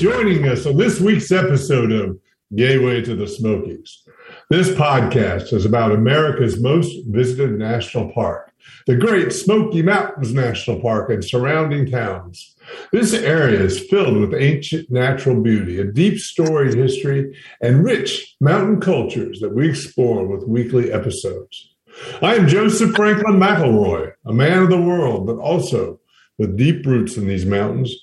joining us on this week's episode of Gateway to the Smokies. This podcast is about America's most visited national park, the Great Smoky Mountains National Park and surrounding towns. This area is filled with ancient natural beauty, a deep storied history, and rich mountain cultures that we explore with weekly episodes. I am Joseph Franklin McElroy, a man of the world, but also with deep roots in these mountains.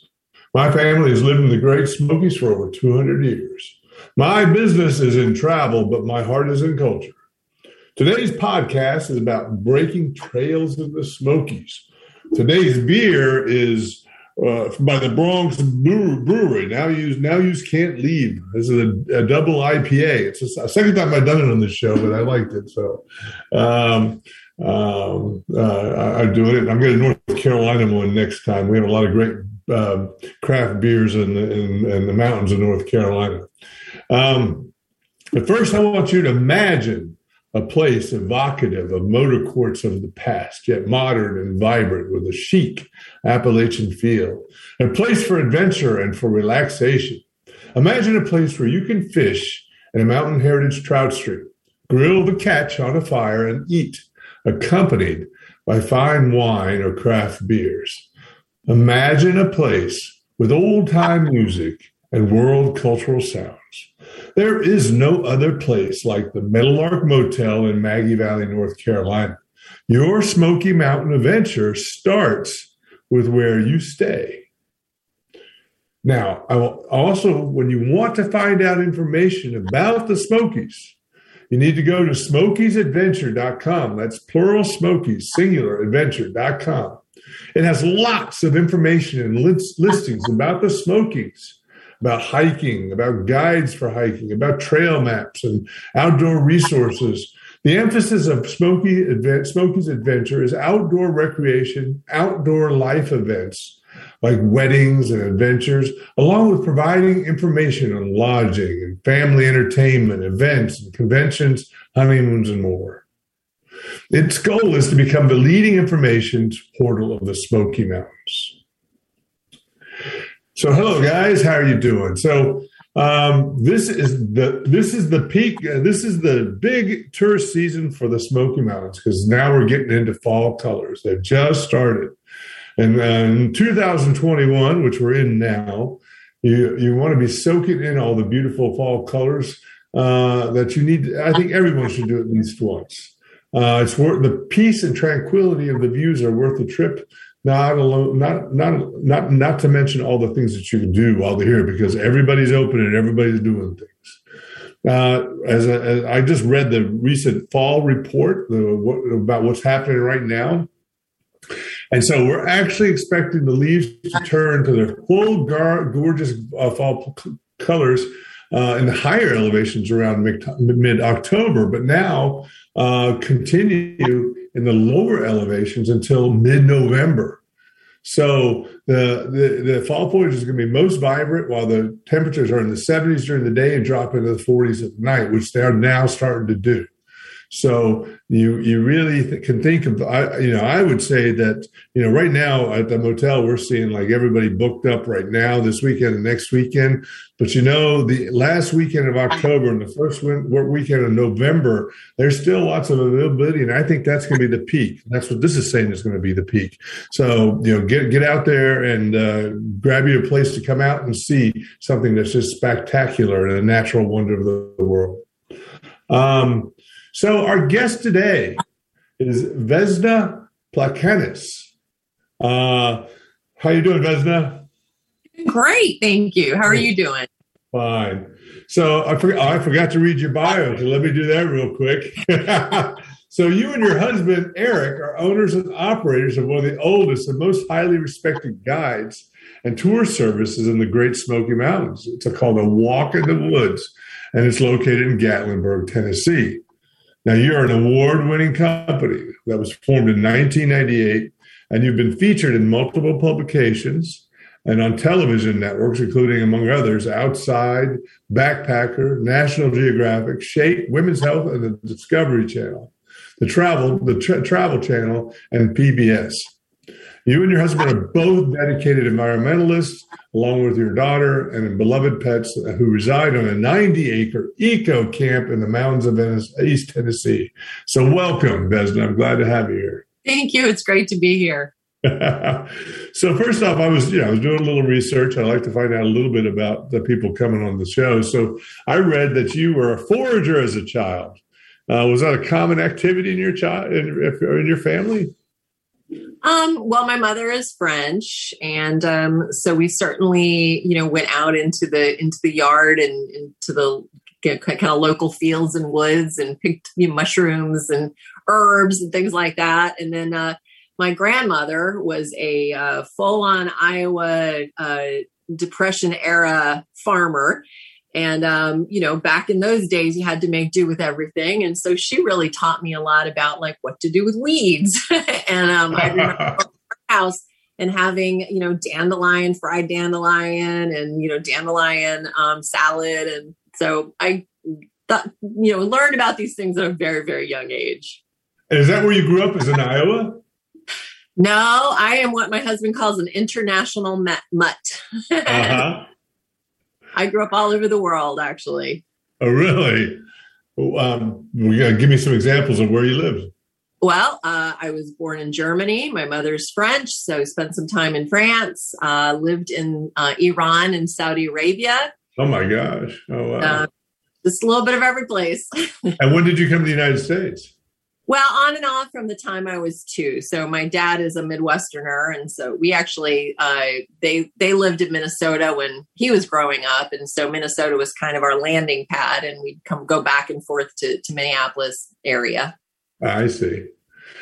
My family has lived in the Great Smokies for over 200 years. My business is in travel, but my heart is in culture. Today's podcast is about breaking trails in the Smokies. Today's beer is uh, by the Bronx Brewery. Now use now use can't leave. This is a, a double IPA. It's a second time I've done it on this show, but I liked it. So um, um, uh, I'm doing it. I'm going to North Carolina one next time. We have a lot of great uh, craft beers in the, in, in the mountains of North Carolina. Um, but first, I want you to imagine a place evocative of motor courts of the past, yet modern and vibrant with a chic Appalachian feel, a place for adventure and for relaxation. Imagine a place where you can fish in a mountain heritage trout stream, grill the catch on a fire, and eat, accompanied by fine wine or craft beers. Imagine a place with old time music and world cultural sounds. There is no other place like the Meadowlark Motel in Maggie Valley, North Carolina. Your Smoky Mountain adventure starts with where you stay. Now, I will also, when you want to find out information about the Smokies, you need to go to smokiesadventure.com. That's plural Smokies, singular adventure.com. It has lots of information and listings about the Smokies about hiking, about guides for hiking, about trail maps and outdoor resources. The emphasis of Smoky Smokies Adventure is outdoor recreation, outdoor life events like weddings and adventures, along with providing information on lodging and family entertainment, events and conventions, honeymoons, and more. Its goal is to become the leading information portal of the Smoky Mountains. So, hello guys, how are you doing? So, um, this is the this is the peak. Uh, this is the big tourist season for the Smoky Mountains because now we're getting into fall colors. They've just started, and uh, in 2021, which we're in now, you you want to be soaking in all the beautiful fall colors uh, that you need. I think everyone should do at least once. Uh, it's worth the peace and tranquility of the views are worth the trip. Not alone, not not not not to mention all the things that you can do while they're here, because everybody's open and everybody's doing things. Uh, as, a, as, I just read the recent fall report the, what, about what's happening right now, and so we're actually expecting the leaves to turn to their full gar- gorgeous uh, fall p- colors uh, in the higher elevations around mid October, but now uh, continue in the lower elevations until mid November. So the, the, the fall foliage is going to be most vibrant while the temperatures are in the 70s during the day and drop into the 40s at night, which they are now starting to do. So you you really th- can think of I you know I would say that you know right now at the motel we're seeing like everybody booked up right now this weekend and next weekend, but you know the last weekend of October and the first weekend of November there's still lots of availability and I think that's going to be the peak. That's what this is saying is going to be the peak. So you know get get out there and uh, grab you a place to come out and see something that's just spectacular and a natural wonder of the, the world. Um, so our guest today is Vesna Plakanis. Uh, how you doing, Vesna? Great, thank you. How are you doing? Fine. So I forgot, I forgot to read your bio, so let me do that real quick. so you and your husband Eric are owners and operators of one of the oldest and most highly respected guides and tour services in the Great Smoky Mountains. It's called a Walk in the Woods, and it's located in Gatlinburg, Tennessee. Now, you're an award winning company that was formed in 1998, and you've been featured in multiple publications and on television networks, including, among others, Outside, Backpacker, National Geographic, Shape, Women's Health, and the Discovery Channel, the Travel, the tra- Travel Channel, and PBS. You and your husband are both dedicated environmentalists, along with your daughter and beloved pets who reside on a 90 acre eco camp in the mountains of East Tennessee. So, welcome, Vesna. I'm glad to have you here. Thank you. It's great to be here. so first off, I was, you know, I was doing a little research. I like to find out a little bit about the people coming on the show. So I read that you were a forager as a child. Uh, was that a common activity in your child in, in your family? Um, well, my mother is French, and um, so we certainly, you know, went out into the into the yard and into the you know, kind of local fields and woods and picked you know, mushrooms and herbs and things like that. And then uh, my grandmother was a uh, full on Iowa uh, Depression era farmer. And, um, you know, back in those days, you had to make do with everything. And so she really taught me a lot about like what to do with weeds. and um, I remember our house and having, you know, dandelion, fried dandelion and, you know, dandelion um, salad. And so I thought, you know, learned about these things at a very, very young age. And is that where you grew up? Is in Iowa? No, I am what my husband calls an international mutt. uh-huh. I grew up all over the world, actually. Oh, really? Um, give me some examples of where you lived. Well, uh, I was born in Germany. My mother's French, so I spent some time in France. Uh, lived in uh, Iran and Saudi Arabia. Oh my gosh! Oh wow! Uh, just a little bit of every place. and when did you come to the United States? Well, on and off from the time I was two. So my dad is a Midwesterner, and so we actually uh, they they lived in Minnesota when he was growing up, and so Minnesota was kind of our landing pad, and we'd come go back and forth to to Minneapolis area. I see.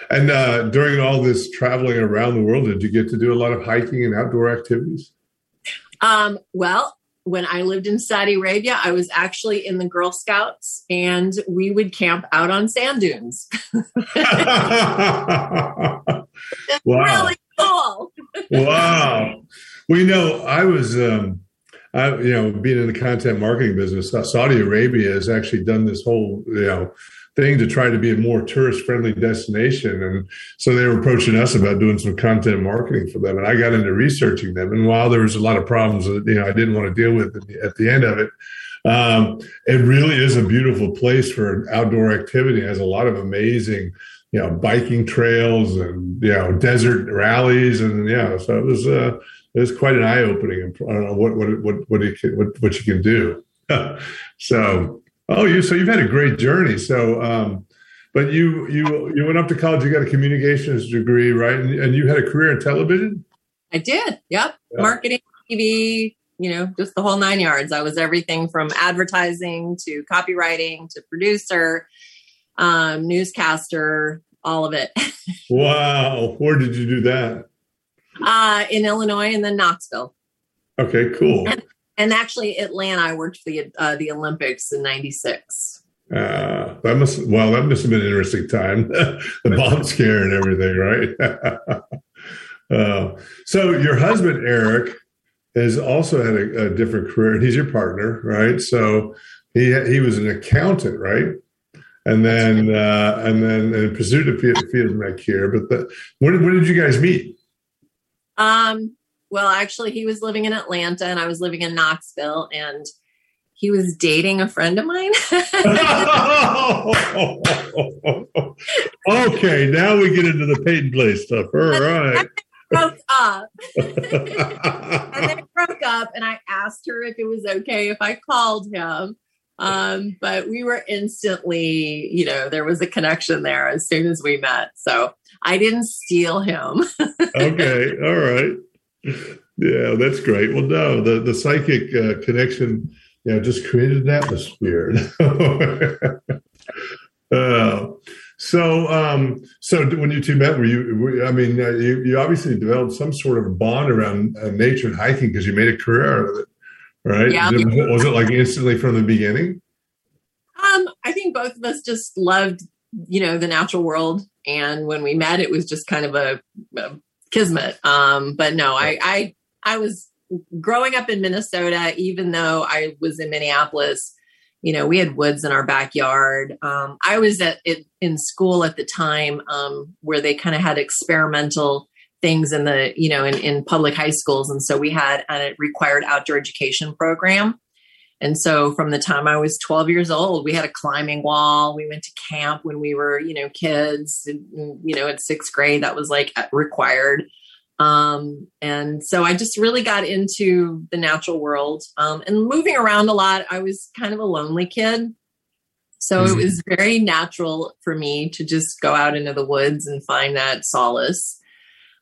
And uh, during all this traveling around the world, did you get to do a lot of hiking and outdoor activities? Um, well, when I lived in Saudi Arabia, I was actually in the Girl Scouts and we would camp out on sand dunes. wow. Really cool. wow. Well, you know, I was, um, I, you know, being in the content marketing business, Saudi Arabia has actually done this whole, you know, thing to try to be a more tourist friendly destination. And so they were approaching us about doing some content marketing for them. And I got into researching them. And while there was a lot of problems that, you know, I didn't want to deal with at the end of it, um, it really is a beautiful place for outdoor activity. It has a lot of amazing, you know, biking trails and, you know, desert rallies. And yeah, so it was, uh, it was quite an eye opening. I don't know what, what, what, what, what, what you can do. so, Oh, you so you've had a great journey. So, um, but you you you went up to college. You got a communications degree, right? And, and you had a career in television. I did. Yep, yeah. marketing, TV. You know, just the whole nine yards. I was everything from advertising to copywriting to producer, um, newscaster, all of it. wow, where did you do that? Uh, in Illinois and then Knoxville. Okay, cool. And actually Atlanta, I worked for the uh, the Olympics in '96. Uh, that must well, that must have been an interesting time. the bomb scare and everything, right? uh, so your husband Eric has also had a, a, different career. And he's your partner, right? So he he was an accountant, right? And then uh, and then and pursued a field, field mech here. But the, when when did you guys meet? Um, well, actually, he was living in Atlanta and I was living in Knoxville, and he was dating a friend of mine. okay, now we get into the Peyton Place stuff. All right. broke up. and they broke up, and I asked her if it was okay if I called him. Um, but we were instantly, you know, there was a connection there as soon as we met. So I didn't steal him. okay, all right yeah, that's great. Well, no, the the psychic uh, connection, you know, just created an atmosphere. uh, so, um, so when you two met, were you? Were, I mean, uh, you, you obviously developed some sort of bond around uh, nature and hiking because you made a career out of it, right? Yeah. Was it, was it like instantly from the beginning? Um, I think both of us just loved, you know, the natural world, and when we met, it was just kind of a, a kismet. Um, but no, I, I, I was growing up in Minnesota, even though I was in Minneapolis, you know, we had woods in our backyard. Um, I was at it, in school at the time um, where they kind of had experimental things in the you know in, in public high schools and so we had a required outdoor education program and so from the time i was 12 years old we had a climbing wall we went to camp when we were you know kids you know at sixth grade that was like required um, and so i just really got into the natural world um, and moving around a lot i was kind of a lonely kid so mm-hmm. it was very natural for me to just go out into the woods and find that solace.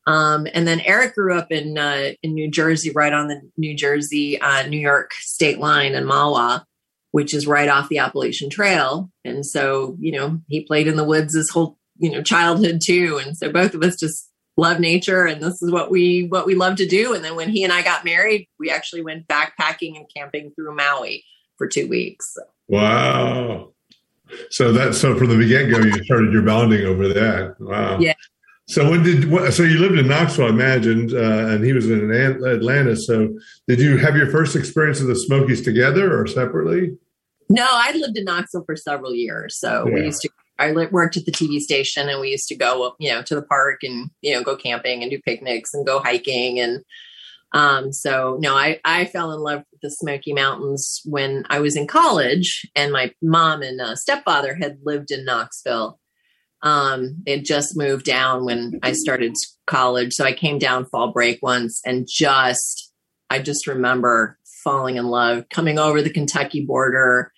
Um, and then Eric grew up in uh, in New Jersey, right on the New Jersey uh, New York state line in Mahwah, which is right off the Appalachian Trail. And so, you know, he played in the woods his whole you know childhood too. And so both of us just love nature, and this is what we what we love to do. And then when he and I got married, we actually went backpacking and camping through Maui for two weeks. Wow. So that so from the get go, you started your bonding over that. Wow. Yeah. So when did so you lived in Knoxville, I imagined, uh, and he was in Atlanta. So did you have your first experience of the Smokies together or separately? No, I lived in Knoxville for several years. So yeah. we used to. I worked at the TV station, and we used to go, you know, to the park and you know go camping and do picnics and go hiking and um, so no, I, I fell in love with the Smoky Mountains when I was in college and my mom and uh, stepfather had lived in Knoxville. Um, they had just moved down when I started college. So I came down fall break once and just, I just remember falling in love, coming over the Kentucky border.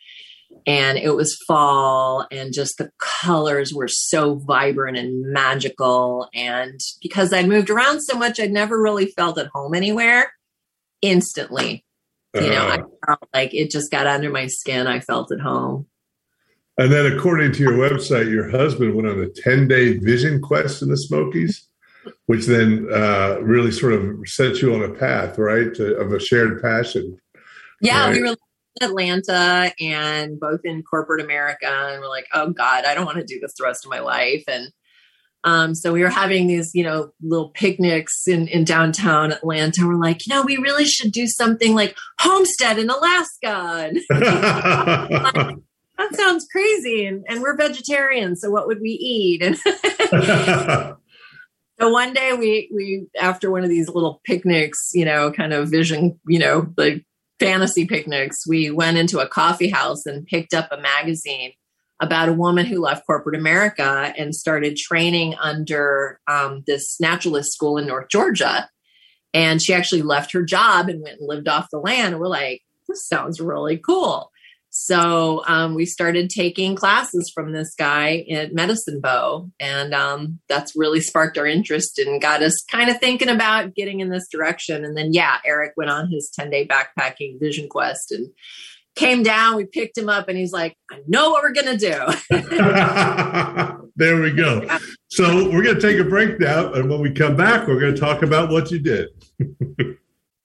And it was fall and just the colors were so vibrant and magical. And because i'd moved around so much i'd never really felt at home anywhere instantly. You uh, know i uh-huh. felt like it just got under my skin. I felt at home and then according to your website your husband went on a 10-day vision quest in the smokies which then uh, really sort of set you on a path right to, of a shared passion yeah right? we were in Atlanta and both in corporate America. And we're like, oh God, I don't want to do this the rest of my life. And um, so we were having these, you know, little picnics in, in downtown Atlanta. We're like, you know, we really should do something like homestead in Alaska. that sounds crazy. And, and we're vegetarians. So what would we eat? so one day we, we, after one of these little picnics, you know, kind of vision, you know, like fantasy picnics, we went into a coffee house and picked up a magazine about a woman who left corporate America and started training under um, this naturalist school in North Georgia. And she actually left her job and went and lived off the land. And we're like, this sounds really cool. So um, we started taking classes from this guy at Medicine Bow, and um, that's really sparked our interest and got us kind of thinking about getting in this direction. And then, yeah, Eric went on his 10 day backpacking vision quest and came down. We picked him up, and he's like, I know what we're going to do. there we go. So we're going to take a break now. And when we come back, we're going to talk about what you did.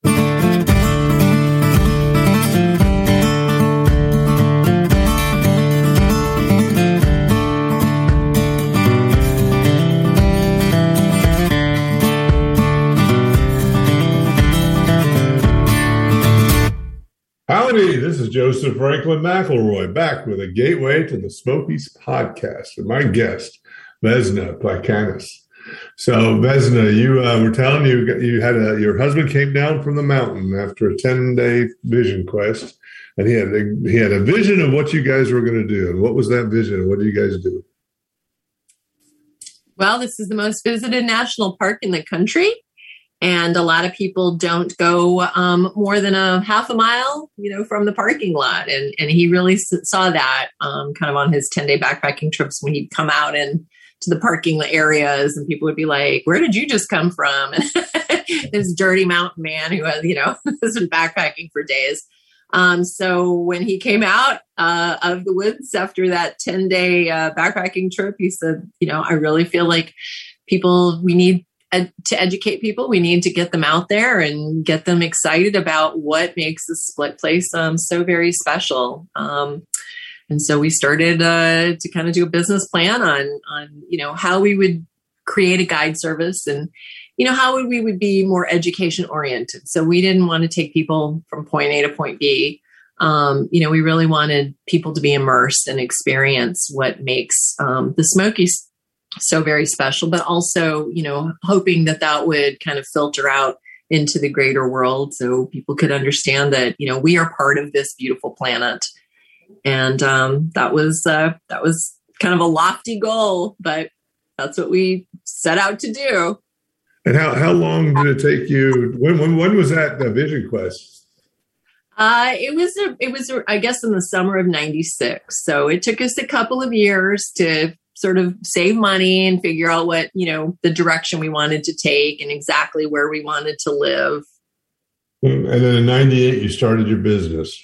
Howdy, this is Joseph Franklin McElroy back with a Gateway to the Smokies podcast with my guest, Vesna Plakanis. So, Vesna, you uh, were telling you you had a your husband came down from the mountain after a ten day vision quest, and he had a, he had a vision of what you guys were going to do. And what was that vision? What do you guys do? Well, this is the most visited national park in the country and a lot of people don't go um, more than a half a mile you know from the parking lot. And and he really saw that um, kind of on his 10 day backpacking trips when he'd come out and to the parking areas and people would be like where did you just come from? This dirty mountain man who has you know has been backpacking for days. Um, so when he came out uh, of the woods after that 10 day uh, backpacking trip he said you know i really feel like people we need ed- to educate people. We need to get them out there and get them excited about what makes the split place um, so very special. Um, and so we started uh, to kind of do a business plan on on you know how we would create a guide service and you know how we would be more education oriented. So we didn't want to take people from point A to point B. Um, you know, we really wanted people to be immersed and experience what makes um, the Smokies so very special, but also, you know, hoping that that would kind of filter out into the greater world so people could understand that, you know, we are part of this beautiful planet. And um, that was uh, that was kind of a lofty goal, but that's what we set out to do. And how, how long did it take you? When, when, when was that the Vision Quest? Uh, it was a, it was a, I guess in the summer of '96. So it took us a couple of years to sort of save money and figure out what you know the direction we wanted to take and exactly where we wanted to live. And then in '98, you started your business.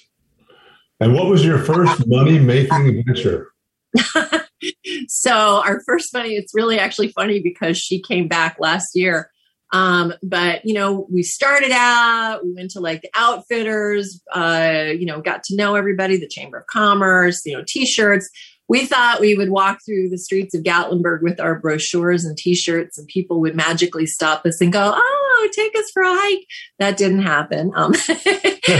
And what was your first money making venture? so our first money, it's really actually funny because she came back last year. Um, but you know, we started out, we went to like the outfitters, uh, you know, got to know everybody, the Chamber of Commerce, you know, t-shirts. We thought we would walk through the streets of Gatlinburg with our brochures and t-shirts and people would magically stop us and go, Oh, take us for a hike. That didn't happen. Um,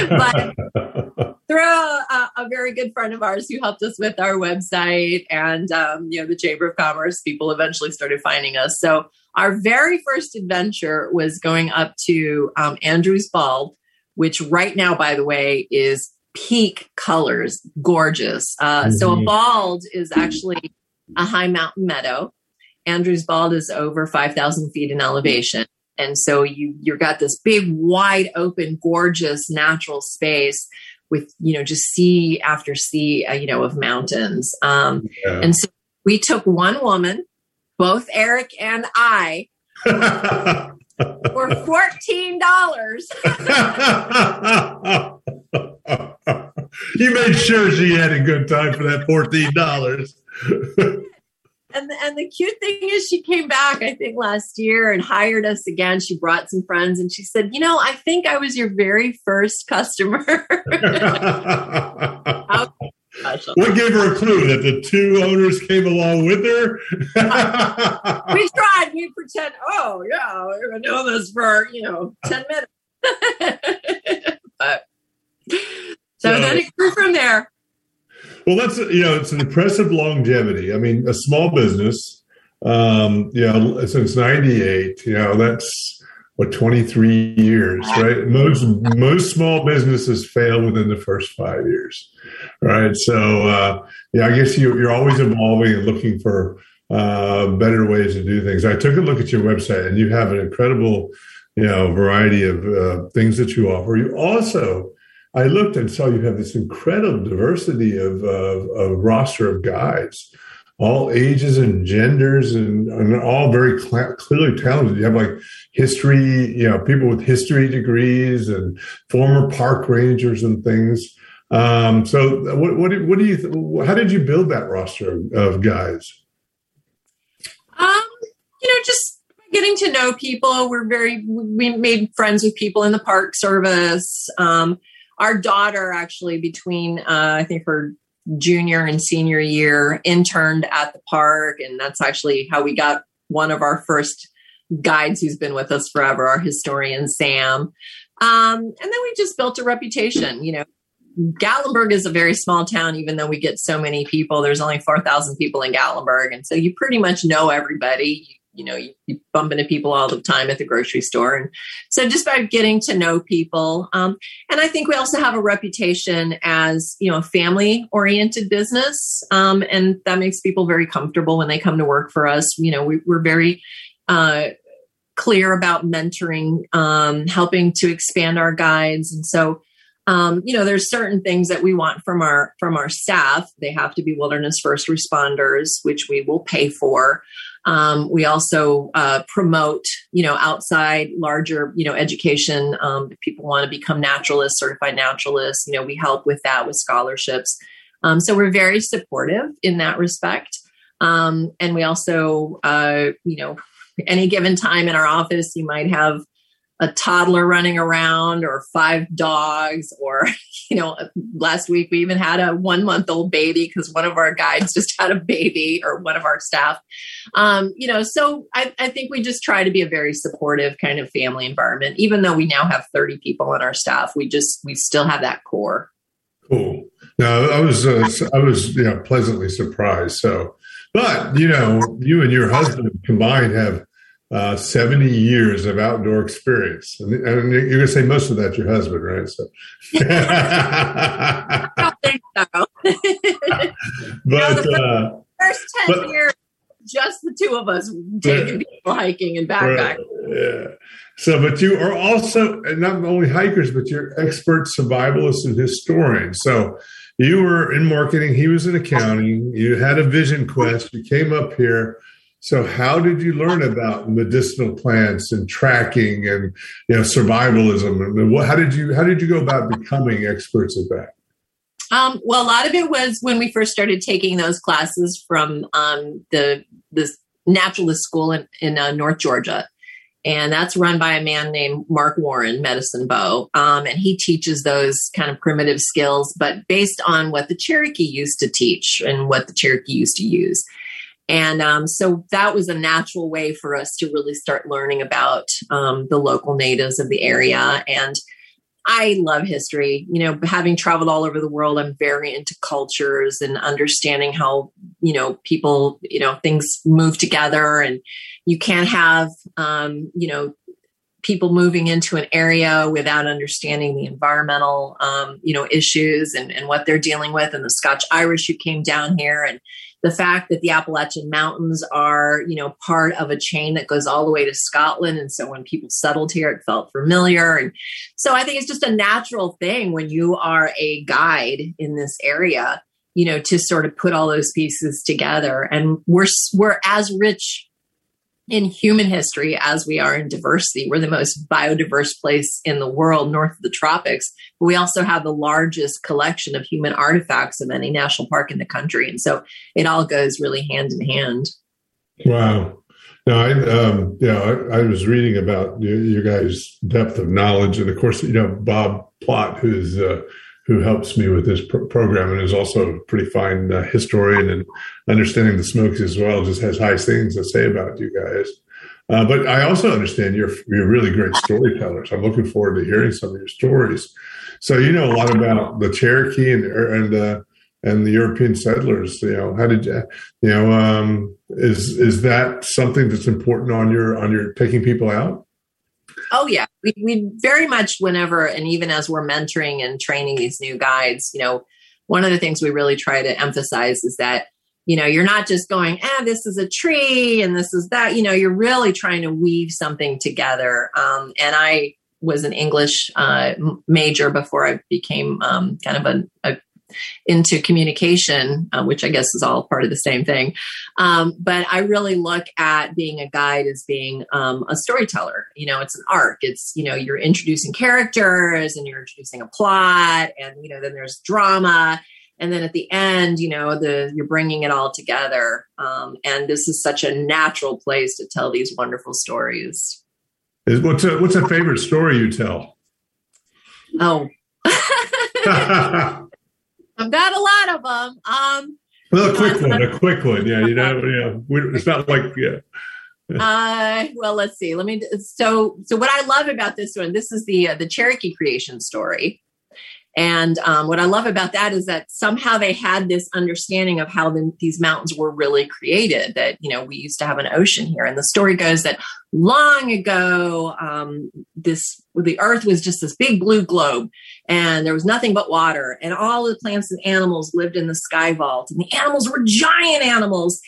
but through a, a, very good friend of ours who helped us with our website and um, you know the chamber of commerce people eventually started finding us so our very first adventure was going up to um, andrews bald which right now by the way is peak colors gorgeous uh, mm-hmm. so a mm-hmm. bald is actually a high mountain meadow andrews bald is over 5000 feet in elevation and so you you've got this big wide open gorgeous natural space with you know just sea after sea uh, you know of mountains um, yeah. and so we took one woman both eric and i for $14 you made sure she had a good time for that $14 and the, and the cute thing is she came back i think last year and hired us again. She brought some friends and she said you know i think i was your very first customer. What gave her a clue? That the two owners came along with her? We tried. We pretend oh yeah we're gonna this for you know 10 minutes. But so, so then it grew from there well, that's you know, it's an impressive longevity. I mean, a small business, um, you know, since '98. You know, that's what 23 years, right? Most most small businesses fail within the first five years, right? So, uh, yeah, I guess you, you're always evolving and looking for uh, better ways to do things. I took a look at your website, and you have an incredible, you know, variety of uh, things that you offer. You also I looked and saw you have this incredible diversity of, of, of roster of guys, all ages and genders, and, and all very cl- clearly talented. You have like history, you know, people with history degrees and former park rangers and things. Um, so, what, what, do, what do you? How did you build that roster of, guys? Um, you know, just getting to know people. We're very we made friends with people in the park service. Um, our daughter actually between uh, I think her junior and senior year interned at the park, and that's actually how we got one of our first guides who's been with us forever, our historian Sam. Um, and then we just built a reputation. You know, Gatlinburg is a very small town, even though we get so many people. There's only 4,000 people in Gatlinburg. And so you pretty much know everybody you know you, bump into people all the time at the grocery store. And so just by getting to know people um, and i think we also have a reputation as you know a family oriented business um, and that makes people very comfortable when they come to work for us. You know we, are very uh, clear about mentoring um, helping to expand our guides. And so um, you know there's certain things that we want from our from our staff. They have to be wilderness first responders which we will pay for um, we also uh, promote, you know, outside larger, you know, education. Um, if people want to become naturalists, certified naturalists, you know, we help with that with scholarships. Um, so we're very supportive in that respect. Um, and we also, uh, you know, any given time in our office, you might have a toddler running around or five dogs or you know last week we even had a one month old baby because one of our guides just had a baby or one of our staff. Um, you know so I, I, think we just try to be a very supportive kind of family environment. Even though we now have 30 people on our staff we just we still have that core. Cool. Now i was uh, i was you know pleasantly surprised so. But you know, you and your husband combined have uh, 70 years of outdoor experience. And, and you're going to say most of that your husband, right? So, but uh, first 10 but, years, just the two of us taking people hiking and backpacking. Right, yeah. So, but you are also not only hikers, but you're expert survivalists and historians. So, you were in marketing, he was in accounting, you had a vision quest, you came up here. So, how did you learn about medicinal plants and tracking and you know survivalism? And what, how did you how did you go about becoming experts at that? Um, well, a lot of it was when we first started taking those classes from um, the this naturalist school in, in uh, North Georgia and that's run by a man named Mark Warren, Medicine Bow. Um, and he teaches those kind of primitive skills, but based on what the Cherokee used to teach and what the Cherokee used to use. And um, so that was a natural way for us to really start learning about um, the local natives of the area. And I love history. You know, having traveled all over the world, I'm very into cultures and understanding how, you know, people, you know, things move together and you can't have um, you know people moving into an area without understanding the environmental um, you know issues and, and what they're dealing with and the scotch irish who came down here and the fact that the appalachian mountains are you know part of a chain that goes all the way to scotland. And so when people settled here it felt familiar. And so i think it's just a natural thing when you are a guide in this area you know to sort of put all those pieces together. And we're we're as rich in human history as we are in diversity. We're the most biodiverse place in the world north of the tropics, but we also have the largest collection of human artifacts of any national park in the country. And so it all goes really hand in hand. Wow. Now, I, um, yeah, I, I, was reading about you, you, guys' depth of knowledge, and of course, you know Bob Plott, who's uh, who helps me with this program and is also a pretty fine uh, historian and understanding the Smokies as well. Just has high things to say about you guys. Uh, but I also understand you're you're really great storytellers. I'm looking forward to hearing some of your stories. So you know a lot about the Cherokee and and uh, and the European settlers. You know, how did you you know um, is is that something that's important on your on your taking people out? Oh yeah, we, we very much whenever and even as we're mentoring and training these new guides, you know, one of the things we really try to emphasize is that you know you're not just going ah this is a tree and this is that you know you're really trying to weave something together. Um, and i was an english uh, major before i became um, kind of a, a, into communication, uh, which I guess is all part of the same thing. Um, but I really look at being a guide as being um, a storyteller. You know, it's an arc. It's you know you're introducing characters and you're introducing a plot, and you know then there's drama. And then at the end, you know, the you're bringing it all together, um, and this is such a natural place to tell these wonderful stories. What's a, what's a favorite story you tell? Oh, I've got a lot of them. Um, well, a quick one, a quick one. Yeah, you know, yeah. It's not like yeah. uh, well, let's see. Let me. So, so what I love about this one, this is the uh, the Cherokee creation story. And um, what I love about that is that somehow they had this understanding of how the, these mountains were really created. That you know we used to have an ocean here, and the story goes that long ago, um, this the Earth was just this big blue globe, and there was nothing but water, and all the plants and animals lived in the sky vault, and the animals were giant animals.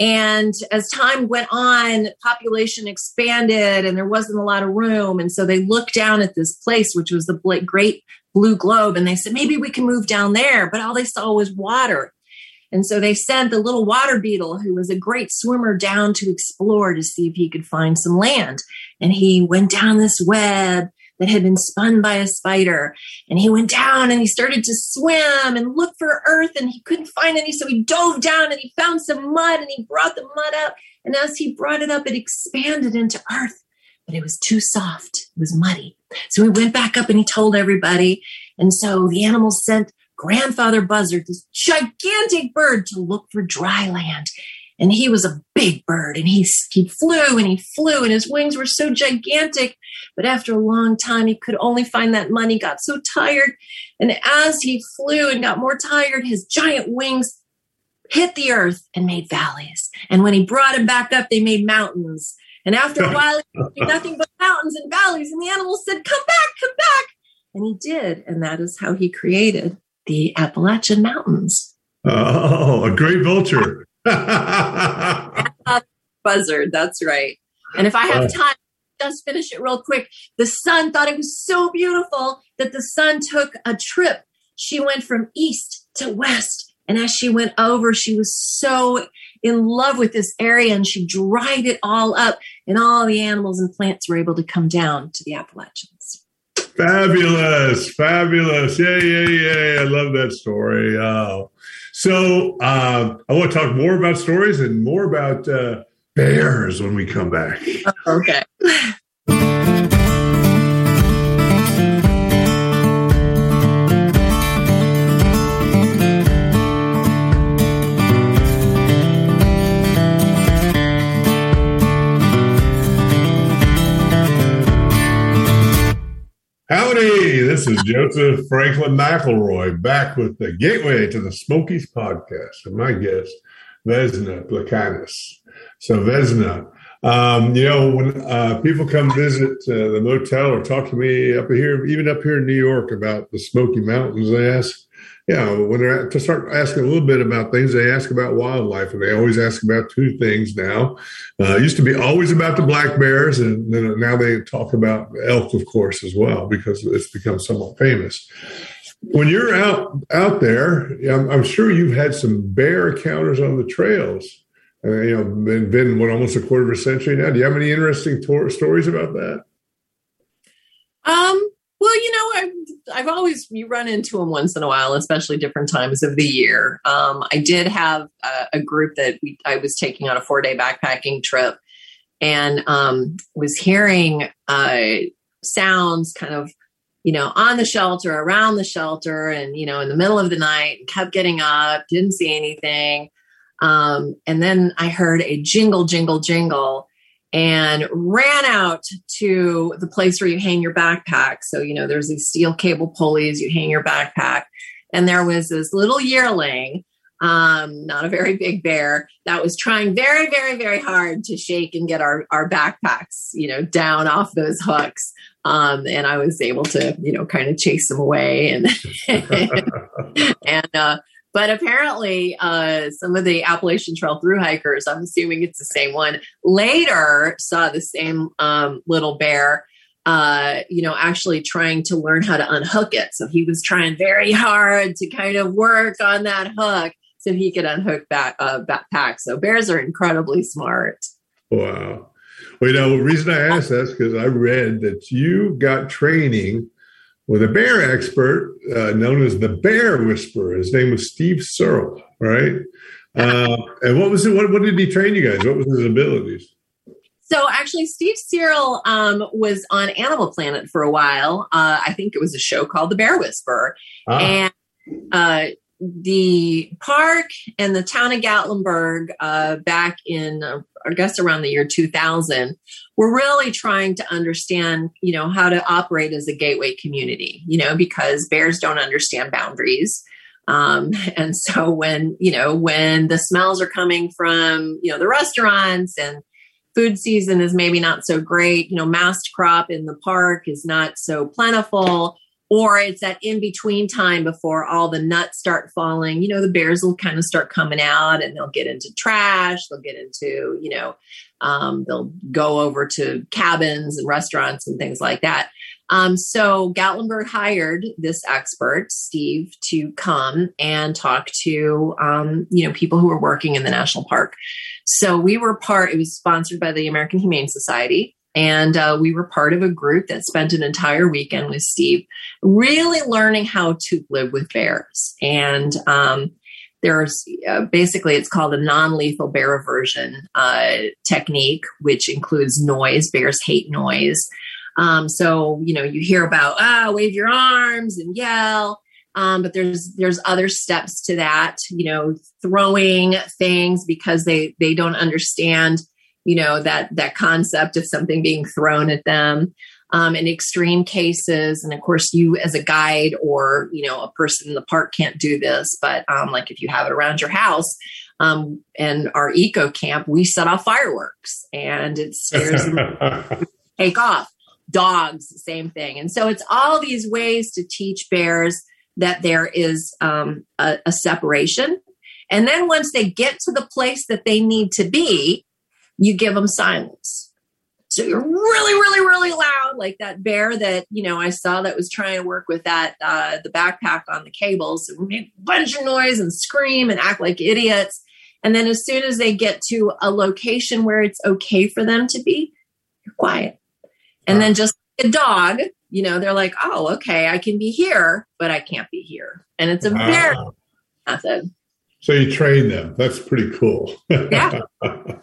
And as time went on, population expanded and there wasn't a lot of room. And so they looked down at this place, which was the great blue globe and they said maybe we can move down there but all they saw was water. And so they sent the little water beetle who was a great swimmer down to explore to see if he could find some land. And he went down this web that had been spun by a spider and he went down and he started to swim and look for earth and he couldn't find any. So he dove down and he found some mud and he brought the mud up. And as he brought it up it expanded into earth but it was too soft. It was muddy so he went back up and he told everybody. And so the animals sent grandfather buzzard, this gigantic bird, to look for dry land. And he was a big bird and he, he flew and he flew and his wings were so gigantic. But after a long time, he could only find that money, got so tired. And as he flew and got more tired, his giant wings hit the earth and made valleys. And when he brought him back up, they made mountains. And after a while, nothing but mountains and valleys. And the animals said, Come back, come back. And he did. And that is how he created the Appalachian Mountains. Oh, a great vulture. Buzzard, that's right. And if I have oh. time, just finish it real quick. The sun thought it was so beautiful that the sun took a trip. She went from east to west. And as she went over, she was so in love with this area and she dried it all up. And all the animals and plants were able to come down to the Appalachians. Fabulous, fabulous. Yay, yay, yay. I love that story. Oh. So uh, I want to talk more about stories and more about uh, bears when we come back. Okay. is Joseph Franklin McElroy back with the Gateway to the Smokies podcast and my guest, Vesna Plakanis. So, Vesna, um, you know, when uh, people come visit uh, the motel or talk to me up here, even up here in New York about the Smoky Mountains, they ask, know, when they're to start asking a little bit about things, they ask about wildlife, and they always ask about two things now. Uh, used to be always about the black bears, and then now they talk about elk, of course, as well, because it's become somewhat famous. When you're out out there, I'm, I'm sure you've had some bear encounters on the trails. Uh, you know, been, been what almost a quarter of a century now. Do you have any interesting to- stories about that? Um, well, you know, I've, I've always, you run into them once in a while, especially different times of the year. Um, I did have a, a group that we, I was taking on a four day backpacking trip and um, was hearing uh, sounds kind of, you know, on the shelter, around the shelter, and, you know, in the middle of the night, kept getting up, didn't see anything. Um, and then I heard a jingle, jingle, jingle and ran out to the place where you hang your backpack. So, you know, there's these steel cable pulleys, you hang your backpack. And there was this little yearling, um, not a very big bear, that was trying very, very, very hard to shake and get our, our backpacks, you know, down off those hooks. Um, and I was able to, you know, kind of chase them away and, and, uh, but apparently, uh, some of the Appalachian Trail through hikers, I'm assuming it's the same one, later saw the same um, little bear, uh, you know, actually trying to learn how to unhook it. So he was trying very hard to kind of work on that hook so he could unhook that uh, backpack. So bears are incredibly smart. Wow. Well, you know, the reason I asked that is because I read that you got training with a bear expert uh, known as the Bear Whisperer. His name was Steve Searle, right? Uh, and what was it? What, what, did he train you guys? What was his abilities? So actually, Steve Searle um, was on Animal Planet for a while. Uh, I think it was a show called The Bear Whisperer, ah. and uh, the park and the town of Gatlinburg uh, back in, uh, I guess, around the year 2000, were really trying to understand, you know, how to operate as a gateway community, you know, because bears don't understand boundaries. Um, and so when, you know, when the smells are coming from, you know, the restaurants and food season is maybe not so great, you know, mast crop in the park is not so plentiful or it's that in between time before all the nuts start falling. You know the bears will kind of start coming out and they'll get into trash. They'll get into you know um, they'll go over to cabins and restaurants and things like that. Um, so gatlinburg hired this expert steve to come and talk to um, you know people who are working in the national park. So we were part it was sponsored by the american humane society and uh, we were part of a group that spent an entire weekend with Steve, really learning how to live with bears. And um, there's uh, basically it's called a non-lethal bear aversion uh, technique, which includes noise. Bears hate noise. Um, so you know you hear about ah wave your arms and yell. Um, but there's there's other steps to that. You know, throwing things because they they don't understand you know that that concept of something being thrown at them Um, in extreme cases, and of course, you as a guide or you know a person in the park can't do this, but um, like if you have it around your house, um, and our eco camp, we set off fireworks, and it scares them take off. Dogs, same thing, and so it's all these ways to teach bears that there is um, a, a separation, and then once they get to the place that they need to be, you give them silence so you're really, really, really loud, like that bear that you know I saw that was trying to work with that uh, the backpack on the cables. We make a bunch of noise and scream and act like idiots. And then as soon as they get to a location where it's okay for them to be, you're quiet. And then just like a dog, you know, they're like, oh, okay, I can be here, but I can't be here. And it's a wow. very method. So you train them. That's pretty cool. Yeah.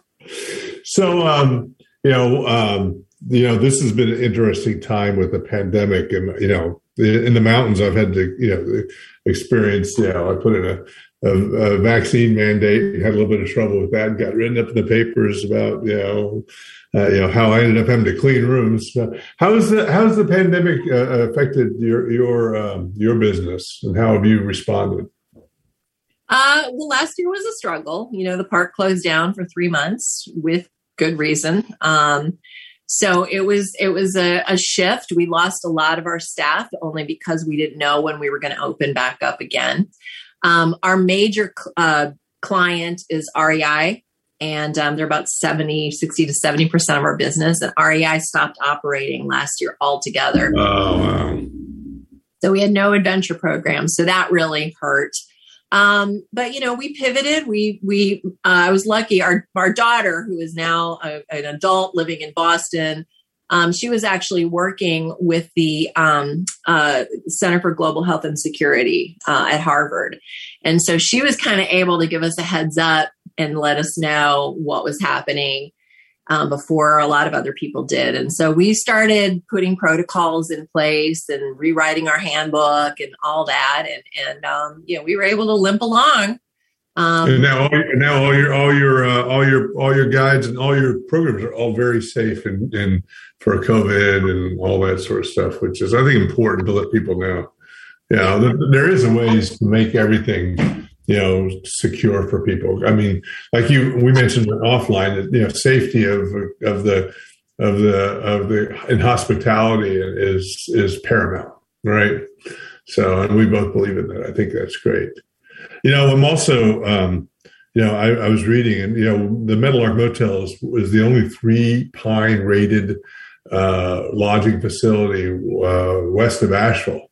so um you know, um, you know, this has been an interesting time with the pandemic, and you know, in the mountains, I've had to, you know, experience. You know, I put in a, a, a vaccine mandate, had a little bit of trouble with that, got written up in the papers about, you know, uh, you know how I ended up having to clean rooms. How is the how's the pandemic uh, affected your your um, your business, and how have you responded? Uh, well, last year was a struggle. You know, the park closed down for three months with good reason. Um, so it was it was a, a, shift. We lost a lot of our staff only because we didn't know when we were going to open back up again. Um, our major uh, client is REI, and um, they're about 70, 60 to 70% of our business. And REI stopped operating last year altogether. Oh, wow. So we had no adventure programs. So that really hurt. Um, but you know, we pivoted. We we uh, I was lucky. Our our daughter, who is now a, an adult living in Boston, um, she was actually working with the um, uh, Center for Global Health and Security uh, at Harvard, and so she was kind of able to give us a heads up and let us know what was happening um, before a lot of other people did. And so we started putting protocols in place and rewriting our handbook and all that. And, and um, you know, we were able to limp along. Um, and now, all, now all your all your uh, all your all your guides and all your programs are all very safe and, and for COVID and all that sort of stuff, which is I think important to let people know. Yeah, there is a ways to make everything you know secure for people. I mean like you we mentioned offline you know safety of of the of the of the in hospitality is is paramount right? So and we both believe in that. I think that's great. You know i'm also um you know i, I was reading and you know the meadowlark motels was the only three pine rated uh lodging facility uh west of asheville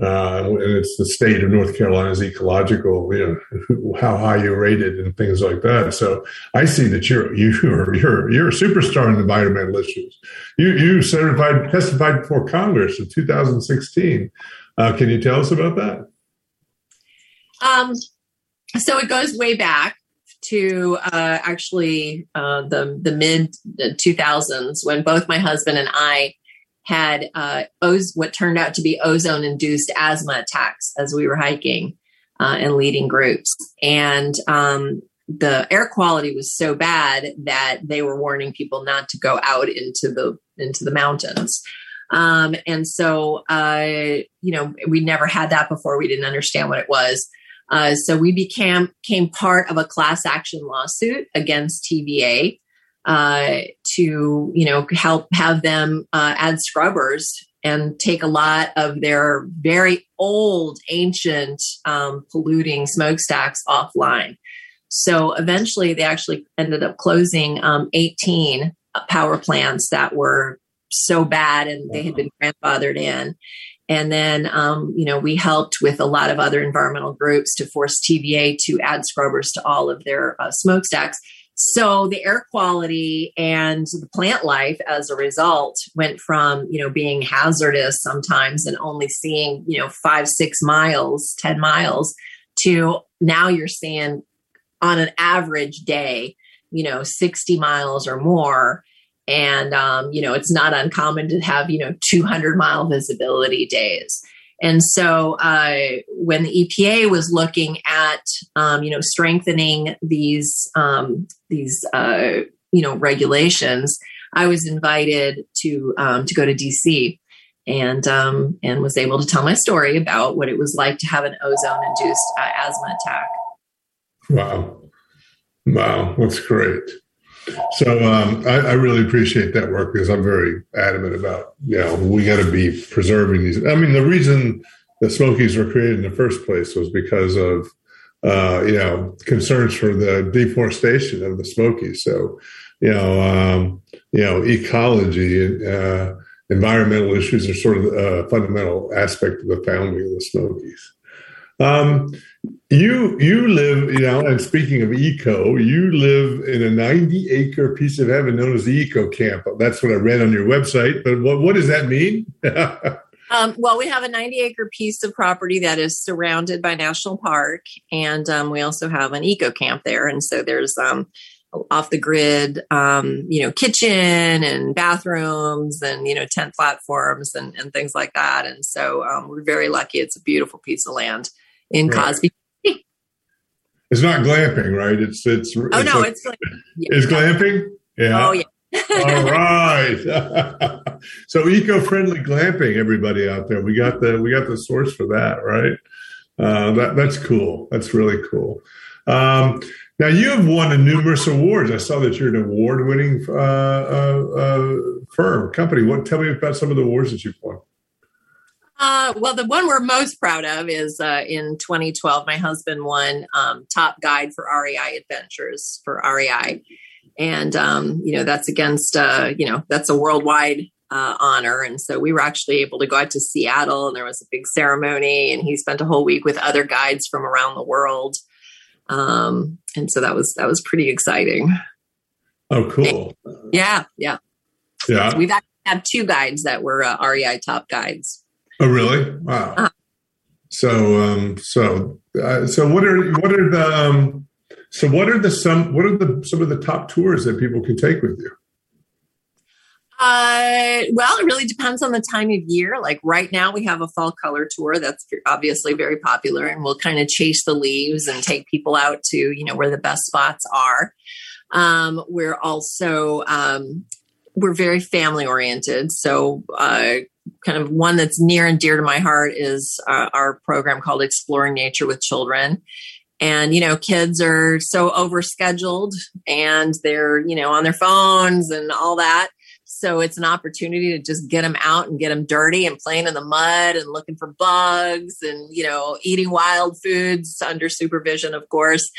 uh, and it's the state of North Carolina's ecological, you know, how high you rated and things like that. So I see that you're you're you're you're a superstar in environmental issues. You you certified testified before Congress in 2016. Uh, can you tell us about that? Um, so it goes way back to uh, actually uh, the the mid 2000s when both my husband and I had uh, oz- what turned out to be ozone induced asthma attacks as we were hiking uh, and leading groups. And um, the air quality was so bad that they were warning people not to go out into the into the mountains. Um, and so, uh, you know, we never had that before. We didn't understand what it was. Uh, so we became, became part of a class action lawsuit against TVA uh, to you know help have them uh, add scrubbers and take a lot of their very old, ancient, um, polluting smokestacks offline. So eventually, they actually ended up closing um, 18 power plants that were so bad and they had been grandfathered in. And then, um, you know, we helped with a lot of other environmental groups to force TVA to add scrubbers to all of their uh, smokestacks. So the air quality and the plant life as a result went from, you know, being hazardous sometimes and only seeing, you know, five, six miles, 10 miles to now you're seeing on an average day, you know, 60 miles or more. And, um, you know, it's not uncommon to have, you know, 200 mile visibility days. And so uh, when the EPA was looking at, um, you know, strengthening these um, these uh, you know regulations, I was invited to um, to go to DC and um, and was able to tell my story about what it was like to have an ozone induced uh, asthma attack. Wow, wow, that's great. So um, I, I, really appreciate that work because I'm very adamant about you know we got to be preserving these. I mean, the reason the Smokies were created in the first place was because of uh, you know concerns for the deforestation of the Smokies. So you know um, you know ecology. Uh, environmental issues are sort of a fundamental aspect of the founding of the Smokies. Um, you you live, you know, and speaking of eco, you live in a 90 acre piece of heaven known as the Eco Camp. That's what I read on your website. But what, what does that mean? um, well, we have a 90 acre piece of property that is surrounded by national park, and um, we also have an eco camp there. And so there's um, off the grid, um, you know, kitchen and bathrooms and, you know, tent platforms and, and things like that. And so um, we're very lucky. It's a beautiful piece of land in right. Cosby. It's not glamping, right? It's it's. Oh it's no, like, it's glamping. Yeah. It's glamping. Yeah. Oh yeah. All right. so eco-friendly glamping, everybody out there. We got the we got the source for that, right? Uh, that that's cool. That's really cool. Um, now you have won a numerous awards. I saw that you're an award-winning uh, uh, uh, firm company. What? Tell me about some of the awards that you've won. Uh, well, the one we're most proud of is uh, in 2012. My husband won um, top guide for REI Adventures for REI, and um, you know that's against uh, you know that's a worldwide uh, honor. And so we were actually able to go out to Seattle, and there was a big ceremony, and he spent a whole week with other guides from around the world. Um, and so that was that was pretty exciting. Oh, cool! Yeah, yeah, yeah. So we've actually had two guides that were uh, REI top guides. Oh, really? Wow. Uh-huh. So, um, so, uh, so what are what are the um, so what are the some what are the some of the top tours that people can take with you? Uh, well, it really depends on the time of year. Like right now, we have a fall color tour that's obviously very popular, and we'll kind of chase the leaves and take people out to you know where the best spots are. Um, we're also um, we're very family oriented, so uh, kind of one that's near and dear to my heart is uh, our program called Exploring Nature with Children. And, you know, kids are so overscheduled and they're, you know, on their phones and all that. So it's an opportunity to just get them out and get them dirty and playing in the mud and looking for bugs and, you know, eating wild foods under supervision, of course.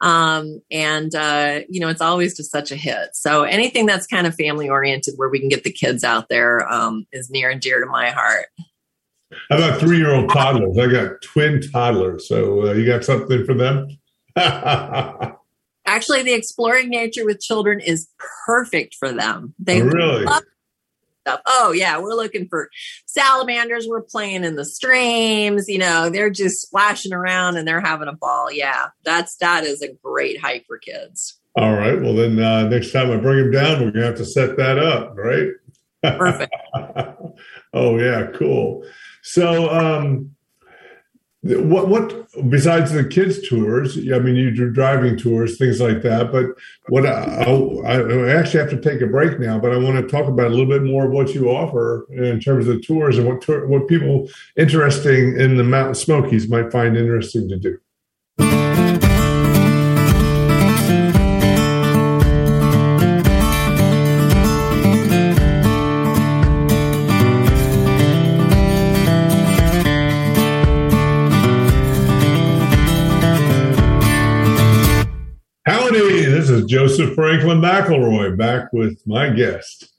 Um, and, uh, you know, it's always just such a hit. So anything that's kind of family oriented where we can get the kids out there um, is near and dear to my heart. How about three year old toddlers? I got twin toddlers. So uh, you got something for them? Actually, the exploring nature with children is perfect for them. They oh, really love stuff. Oh yeah, we're looking for salamanders. We're playing in the streams. You know, they're just splashing around and they're having a ball. Yeah, that's that is a great hike for kids. All right. Well, then uh, next time I bring them down, we're gonna have to set that up, right? Perfect. oh yeah, cool. So, um, what what besides the kids tours? I mean, you do driving tours, things like that. But what uh, I, I, actually have to take a break now. But I want to talk about a little bit more of what you offer in terms of the tours and what what people interesting in the Mountain Smokies might find interesting to do. Joseph Franklin McElroy back with my guest,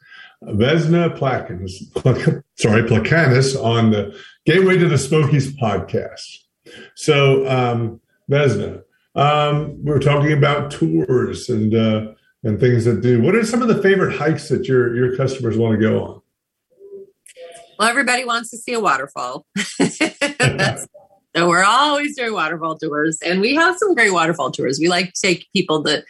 Vesna Plakins, sorry, Plakanis on the Gateway to the Smokies podcast. So, um, Vesna, um, we are talking about tours and uh, and things that do. What are some of the favorite hikes that your your customers want to go on? Well, everybody wants to see a waterfall. so we're always doing waterfall tours, and we have some great waterfall tours. We like to take people to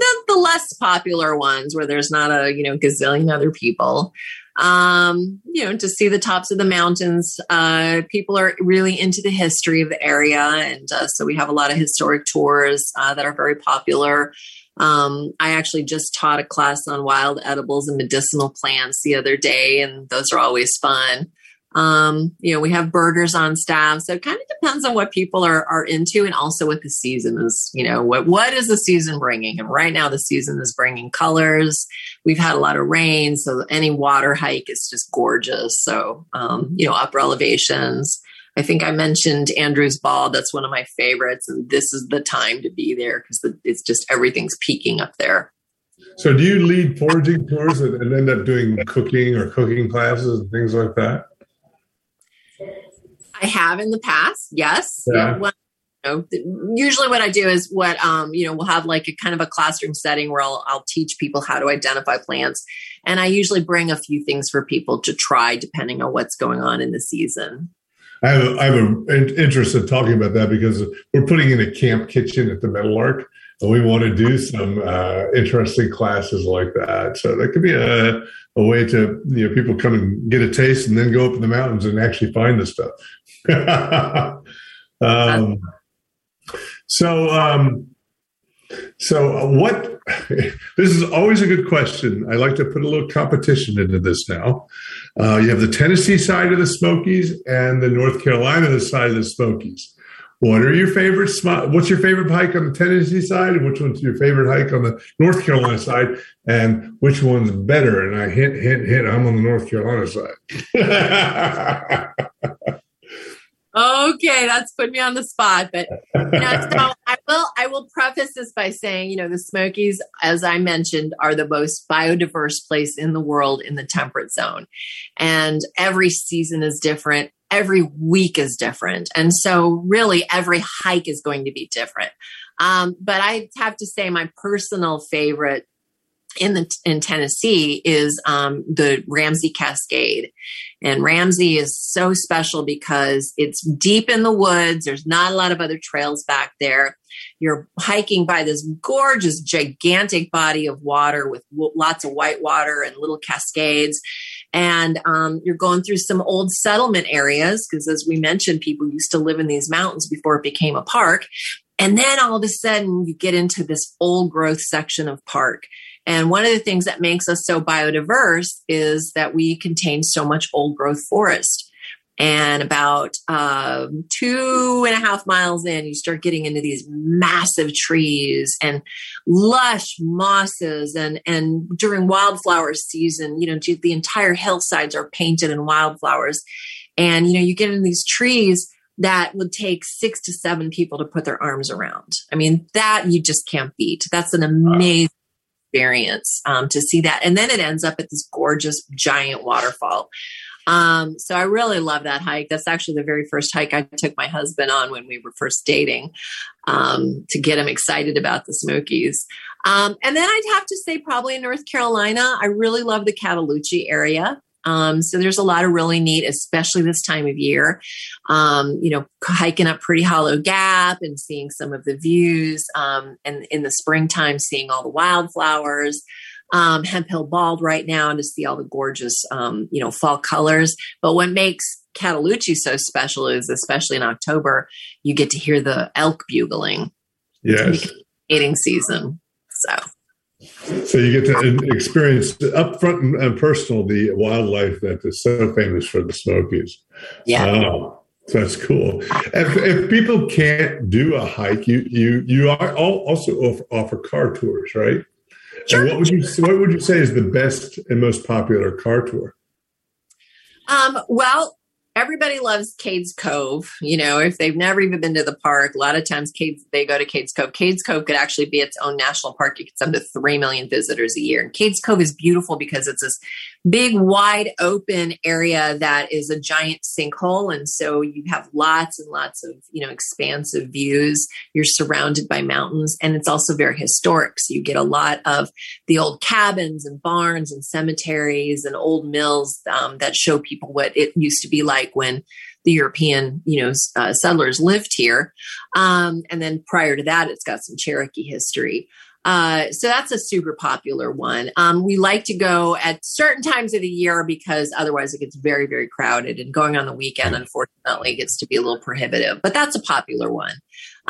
the, the less popular ones where there's not a you know gazillion other people um, you know to see the tops of the mountains uh, people are really into the history of the area and uh, so we have a lot of historic tours uh, that are very popular Um, I actually just taught a class on wild edibles and medicinal plants the other day, and those are always fun. Um, you know, we have burgers on staff, so it kind of depends on what people are are into, and also what the season is. You know, what what is the season bringing? And right now, the season is bringing colors. We've had a lot of rain, so any water hike is just gorgeous. So, um, you know, upper elevations. I think I mentioned Andrews Bald. That's one of my favorites, and this is the time to be there because it's just everything's peaking up there. So, do you lead foraging tours and end up doing cooking or cooking classes and things like that? I have in the past, yes. Yeah. Well, you know, usually what I do is what um, you know we'll have like a kind of a classroom setting where I'll, I'll teach people how to identify plants, and I usually bring a few things for people to try depending on what's going on in the season. I have, a, I have an interest in talking about that because we're putting in a camp kitchen at the Metal Meadowlark, and we want to do some uh, interesting classes like that. So that could be a, a way to you know people come and get a taste, and then go up in the mountains and actually find the stuff. um, so, um, so what? This is always a good question. I like to put a little competition into this now. Uh, you have the Tennessee side of the Smokies and the North Carolina side of the Smokies. What are your favorite? What's your favorite hike on the Tennessee side, and which one's your favorite hike on the North Carolina side, and which one's better? And I hint, hint, hint. I'm on the North Carolina side. Okay, that's put me on the spot. But you know, so I will I will preface this by saying, you know, the Smokies, as I mentioned, are the most biodiverse place in the world in the temperate zone. And every season is different. Every week is different. And so really every hike is going to be different. Um, but I have to say my personal favorite in the in Tennessee is um, the Ramsey Cascade, and Ramsey is so special because it's deep in the woods. There's not a lot of other trails back there. You're hiking by this gorgeous, gigantic body of water with w- lots of white water and little cascades. And um, you're going through some old settlement areas because, as we mentioned, people used to live in these mountains before it became a park. And then all of a sudden, you get into this old growth section of park and one of the things that makes us so biodiverse is that we contain so much old growth forest. And about um, two and a half miles in, you start getting into these massive trees and lush mosses. And, and during wildflower season, you know, the entire hillsides are painted in wildflowers. And, you know, you get in these trees that would take six to seven people to put their arms around. I mean, that you just can't beat. That's an amazing experience um, to see that. And then it ends up at this gorgeous giant waterfall. Um, so I really love that hike. That's actually the very first hike I took my husband on when we were first dating um, to get him excited about the Smokies. Um, and then I'd have to say, probably in North Carolina, I really love the Cataloochee area. Um, so there's a lot of really neat, especially this time of year. Um, you know, hiking up Pretty Hollow Gap and seeing some of the views, um, and in the springtime, seeing all the wildflowers. Um, Hemphill Bald right now and to see all the gorgeous, um, you know, fall colors. But what makes Cataloochee so special is, especially in October, you get to hear the elk bugling. Yes, mating season. So so you get to experience up front and personal the wildlife that is so famous for the Smokies. Yeah. Oh, that's cool. If, if, people can't do a hike, you you you are also offer, offer car tours, right? Sure. And what would you what would you say is the best and most popular car tour? Um, well, everybody loves Cades Cove. You know, if they've never even been to the park, a lot of times Cades, they go to Cades Cove. Cades Cove could actually be its own national park. You get up to 3 million visitors a year. And Cades Cove is beautiful because it's this big, wide open area that is a giant sinkhole. And so you have lots and lots of, you know, expansive views. You're surrounded by mountains and it's also very historic. So you get a lot of the old cabins and barns and cemeteries and old mills um, that show people what it used to be like when the European, you know, uh, settlers lived here. Um, and then prior to that, it's got some Cherokee history. Uh, so that's a super popular one. Um, we like to go at certain times of the year because otherwise it gets very, very crowded. And going on the weekend, unfortunately, gets to be a little prohibitive. But that's a popular one.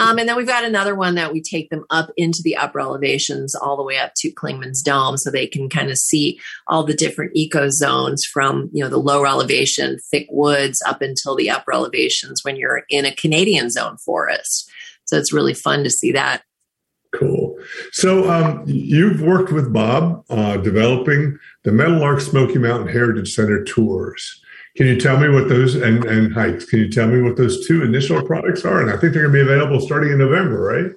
Um, and then we've got another one that we take them up into the upper elevations all the way up to Clingman's Dome so they can kind of see all the different eco zones from, you know, the lower elevation, thick woods up until the upper elevations when you're in a Canadian zone forest. So it's really fun to see that. Cool. So um, you've worked with Bob uh, developing the Meadowlark Smoky Mountain Heritage Center tours. Can you tell me what those and, and hikes? Can you tell me what those two initial products are? And I think they're going to be available starting in November, right?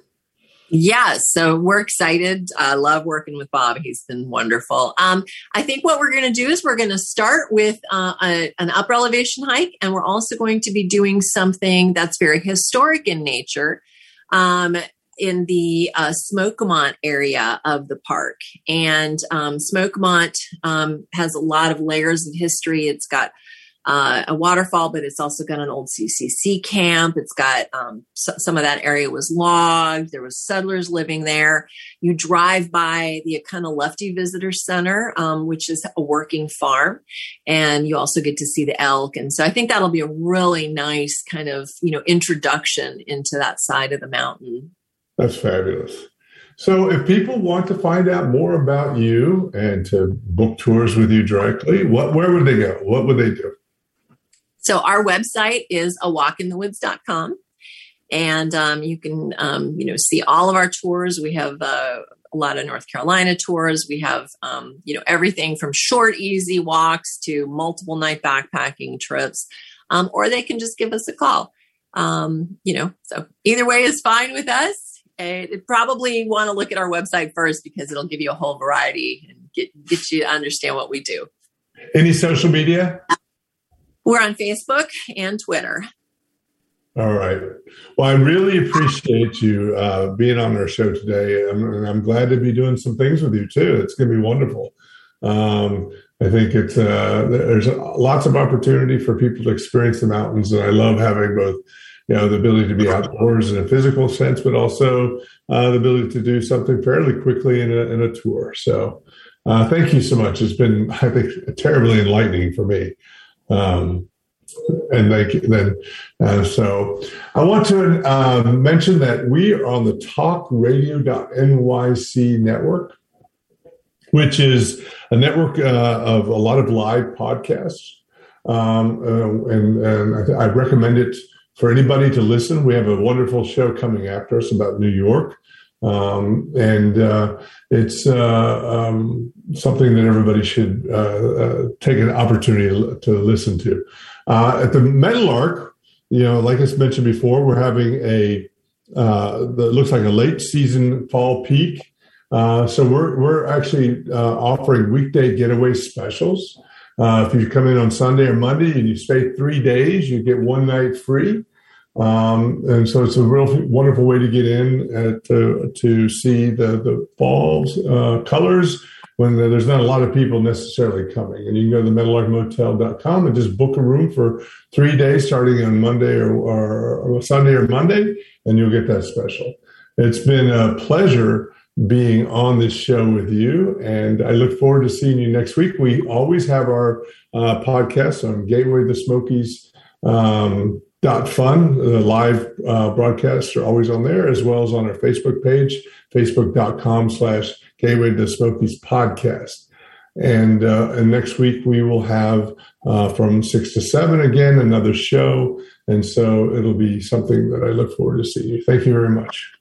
Yes, so we're excited. I love working with Bob. He's been wonderful. Um, I think what we're going to do is we're going to start with uh, a, an upper elevation hike, and we're also going to be doing something that's very historic in nature. Um, in the uh, Smokemont area of the park. And um, Smokemont um, has a lot of layers of history. It's got uh, a waterfall, but it's also got an old CCC camp. It's got um, some of that area was logged. There was settlers living there. You drive by the Oconaluftee Visitor Center, um, which is a working farm, and you also get to see the elk. And so I think that'll be a really nice kind of you know introduction into that side of the mountain. That's fabulous. So, if people want to find out more about you and to book tours with you directly, what where would they go? What would they do? So our website is awalkinthewoods.com. And um, you can, um, you know, see all of our tours. We have uh, a lot of North Carolina tours. We have, um, you know, everything from short, easy walks to multiple night backpacking trips. Um, or they can just give us a call. Um, you know, so either way is fine with us. And probably want to look at our website first because it'll give you a whole variety and get get you to understand what we do. Any social media? We're on Facebook and Twitter. All right. Well, I really appreciate you uh, being on our show today, and I'm glad to be doing some things with you too. It's going to be wonderful. Um, I think it's uh, there's lots of opportunity for people to experience the mountains, and I love having both, you know, the ability to be outdoors in a physical sense, but also uh, the ability to do something fairly quickly in a, in a tour. So, uh, thank you so much. It's been, I think, terribly enlightening for me. Um, and they then uh, so I want to uh, mention that we are on the talkradio.nyc network, which is a network uh, of a lot of live podcasts. Um, uh, and, and I, I, recommend it for anybody to listen. We have a wonderful show coming after us about New York. Um, and uh, it's uh, um, something that everybody should uh, uh take an opportunity to listen to. Uh, at the Meadowlark, you know, like I mentioned before, we're having a uh, that looks like a late season fall peak. so we're we're actually offering weekday getaway specials. if you come in on Sunday or Monday and you stay three days, you get one night free. Um, and so it's a real wonderful way to get in at, to, to see the, the falls uh, colors when there's not a lot of people necessarily coming. And you can go to the meadowlarkmotel.com and just book a room for three days starting on Monday or, or, or Sunday or Monday, and you'll get that special. It's been a pleasure being on this show with you. And I look forward to seeing you next week. We always have our uh, podcast on Gateway the Smokies um, dot fun the live uh, broadcasts are always on there as well as on our facebook page facebook.com slash gateway to smokies podcast. And uh, and next week we will have uh, from six to seven again another show. And so it'll be something that i look forward to seeing you. Thank you very much